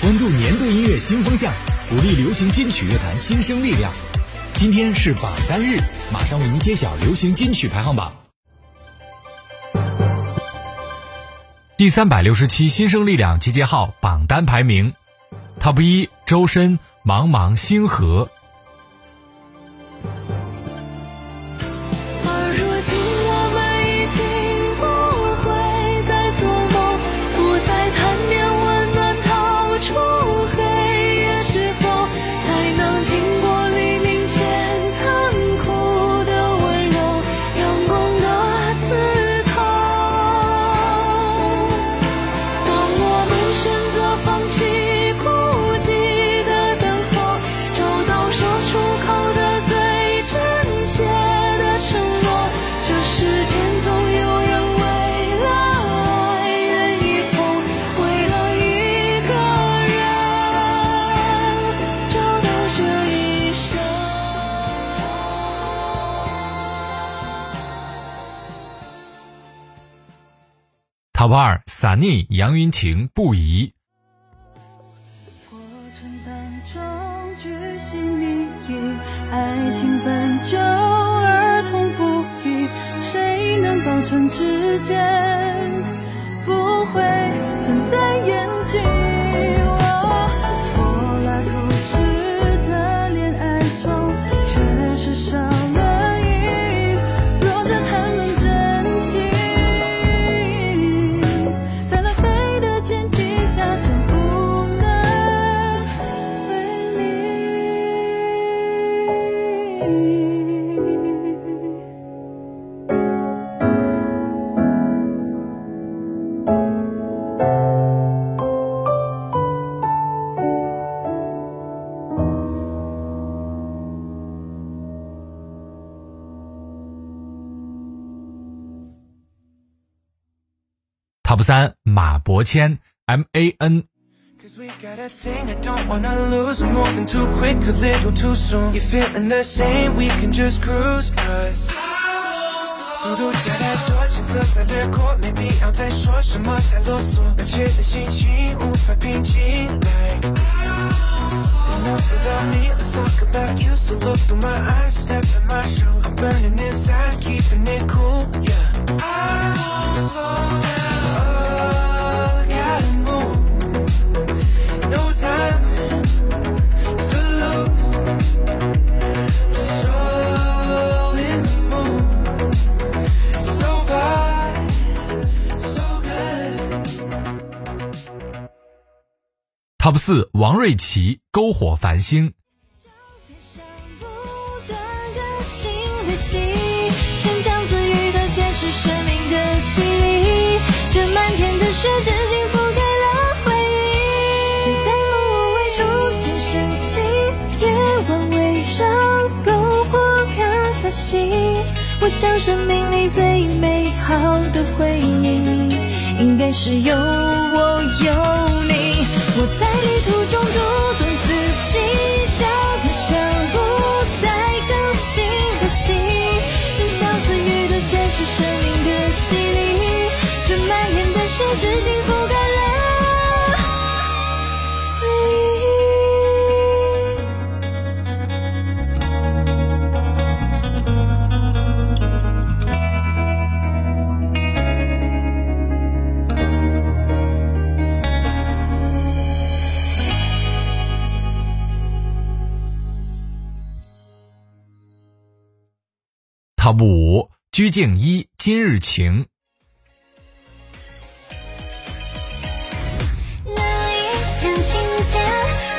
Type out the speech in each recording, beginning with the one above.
关注年度音乐新风向，鼓励流行金曲乐坛新生力量。今天是榜单日，马上为您揭晓流行金曲排行榜。第三百六十七新生力量集结号榜单排名，Top 一周深《茫茫星河》。Top 二，Sunny 杨云晴不疑。过程当中巨细靡遗，爱情本就儿童不宜，谁能保证之间 ？Top 三，马伯骞 M A N。Cause we got a thing I don't wanna lose We're moving too quick, a little too soon You're feeling the same, we can just cruise Cause 速度加太多，景色在掠过，maybe 要再说什么太啰嗦，胆怯的心情无法平静。Like enough about me, let's talk about you. So look through my eyes, step in my shoes. 夜晚围绕篝火看繁星。我想生命里最美好的回忆，应该是有我有你。我在旅途中读懂自己，脚踏上不再更新的心，寻找自愈的解释生命的洗礼，这漫天的雪至今五，鞠婧祎《今日晴》。那一天晴天，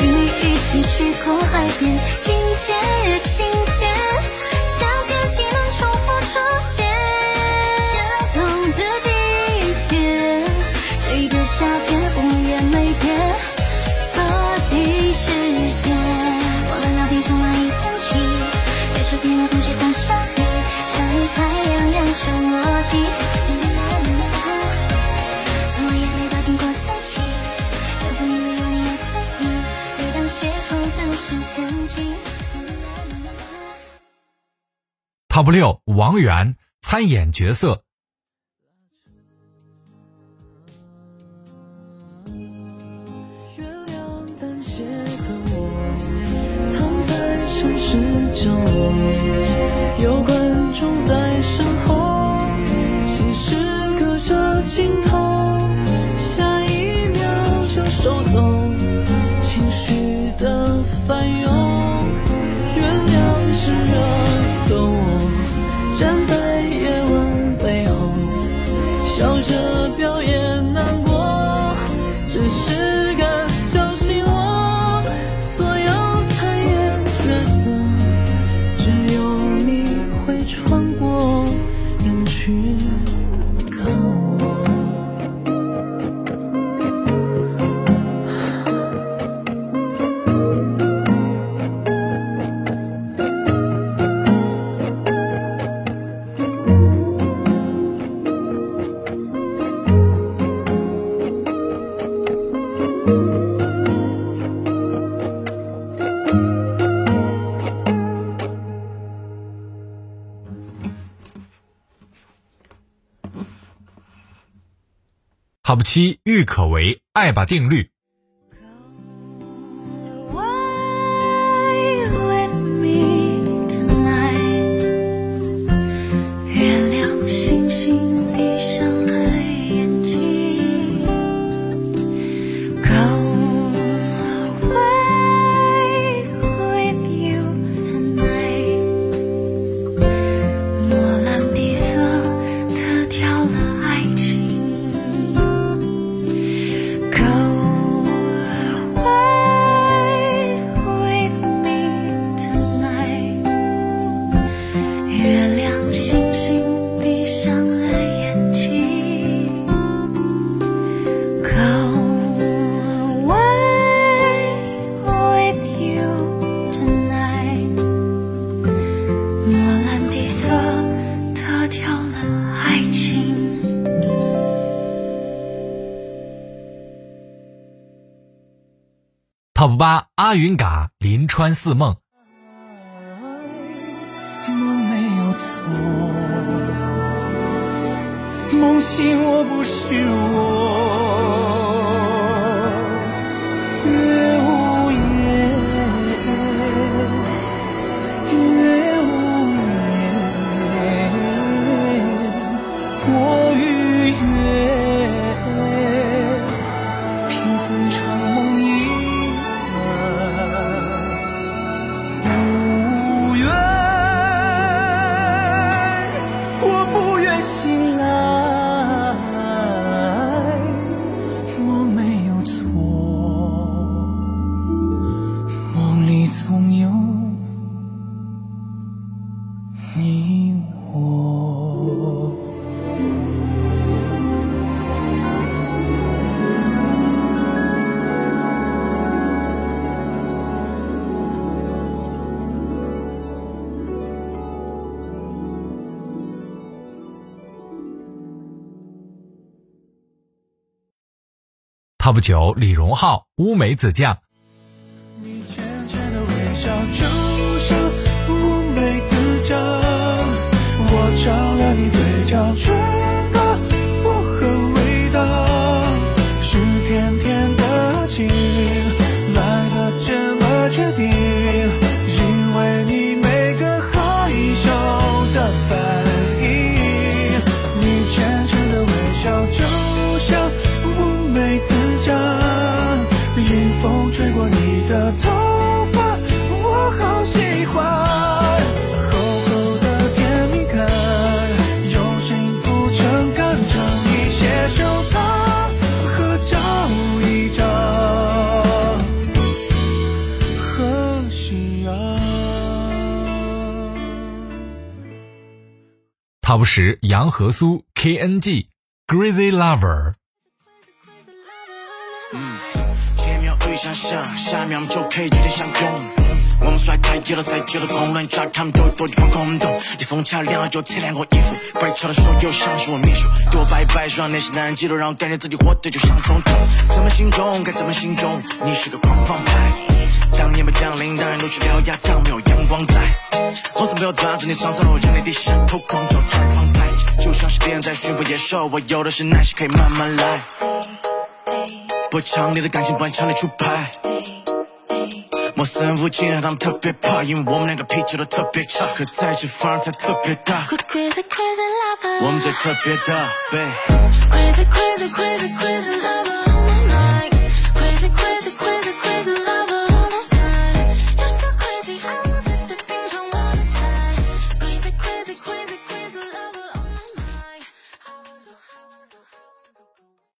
与你一起去过海边，今天 Top 六王源参演角色。我有观众在心。Top 七郁可唯爱吧定律。Top 八阿云嘎临川似梦。梦没有错，梦醒我不是我，前不久李荣浩乌梅子酱。你浅浅的微笑，就像乌梅子酱。我尝了你嘴角唇 Top 十杨和苏 KNG Crazy Lover。我们。甩太久了，再久的公论找他们都多地方空洞。你风恰亮了就擦亮我衣服，白潮的手又像是我秘书，给我摆摆，让那些男人嫉妒，让我感觉自己活得就像总统。怎么形容？该怎么形容？你是个狂放派。当夜幕降临，当然露出獠牙，红色没有抓住你双手，让你低下头，光头穿窗台，就像是电在驯服野兽。我有的是耐心，可以慢慢来。不抢你的感情，不按常理出牌。陌生人竟然他们特别怕，因为我们两个脾气都特别差，可在一起反而才特别大。Crazy crazy 我们最特别的，babe。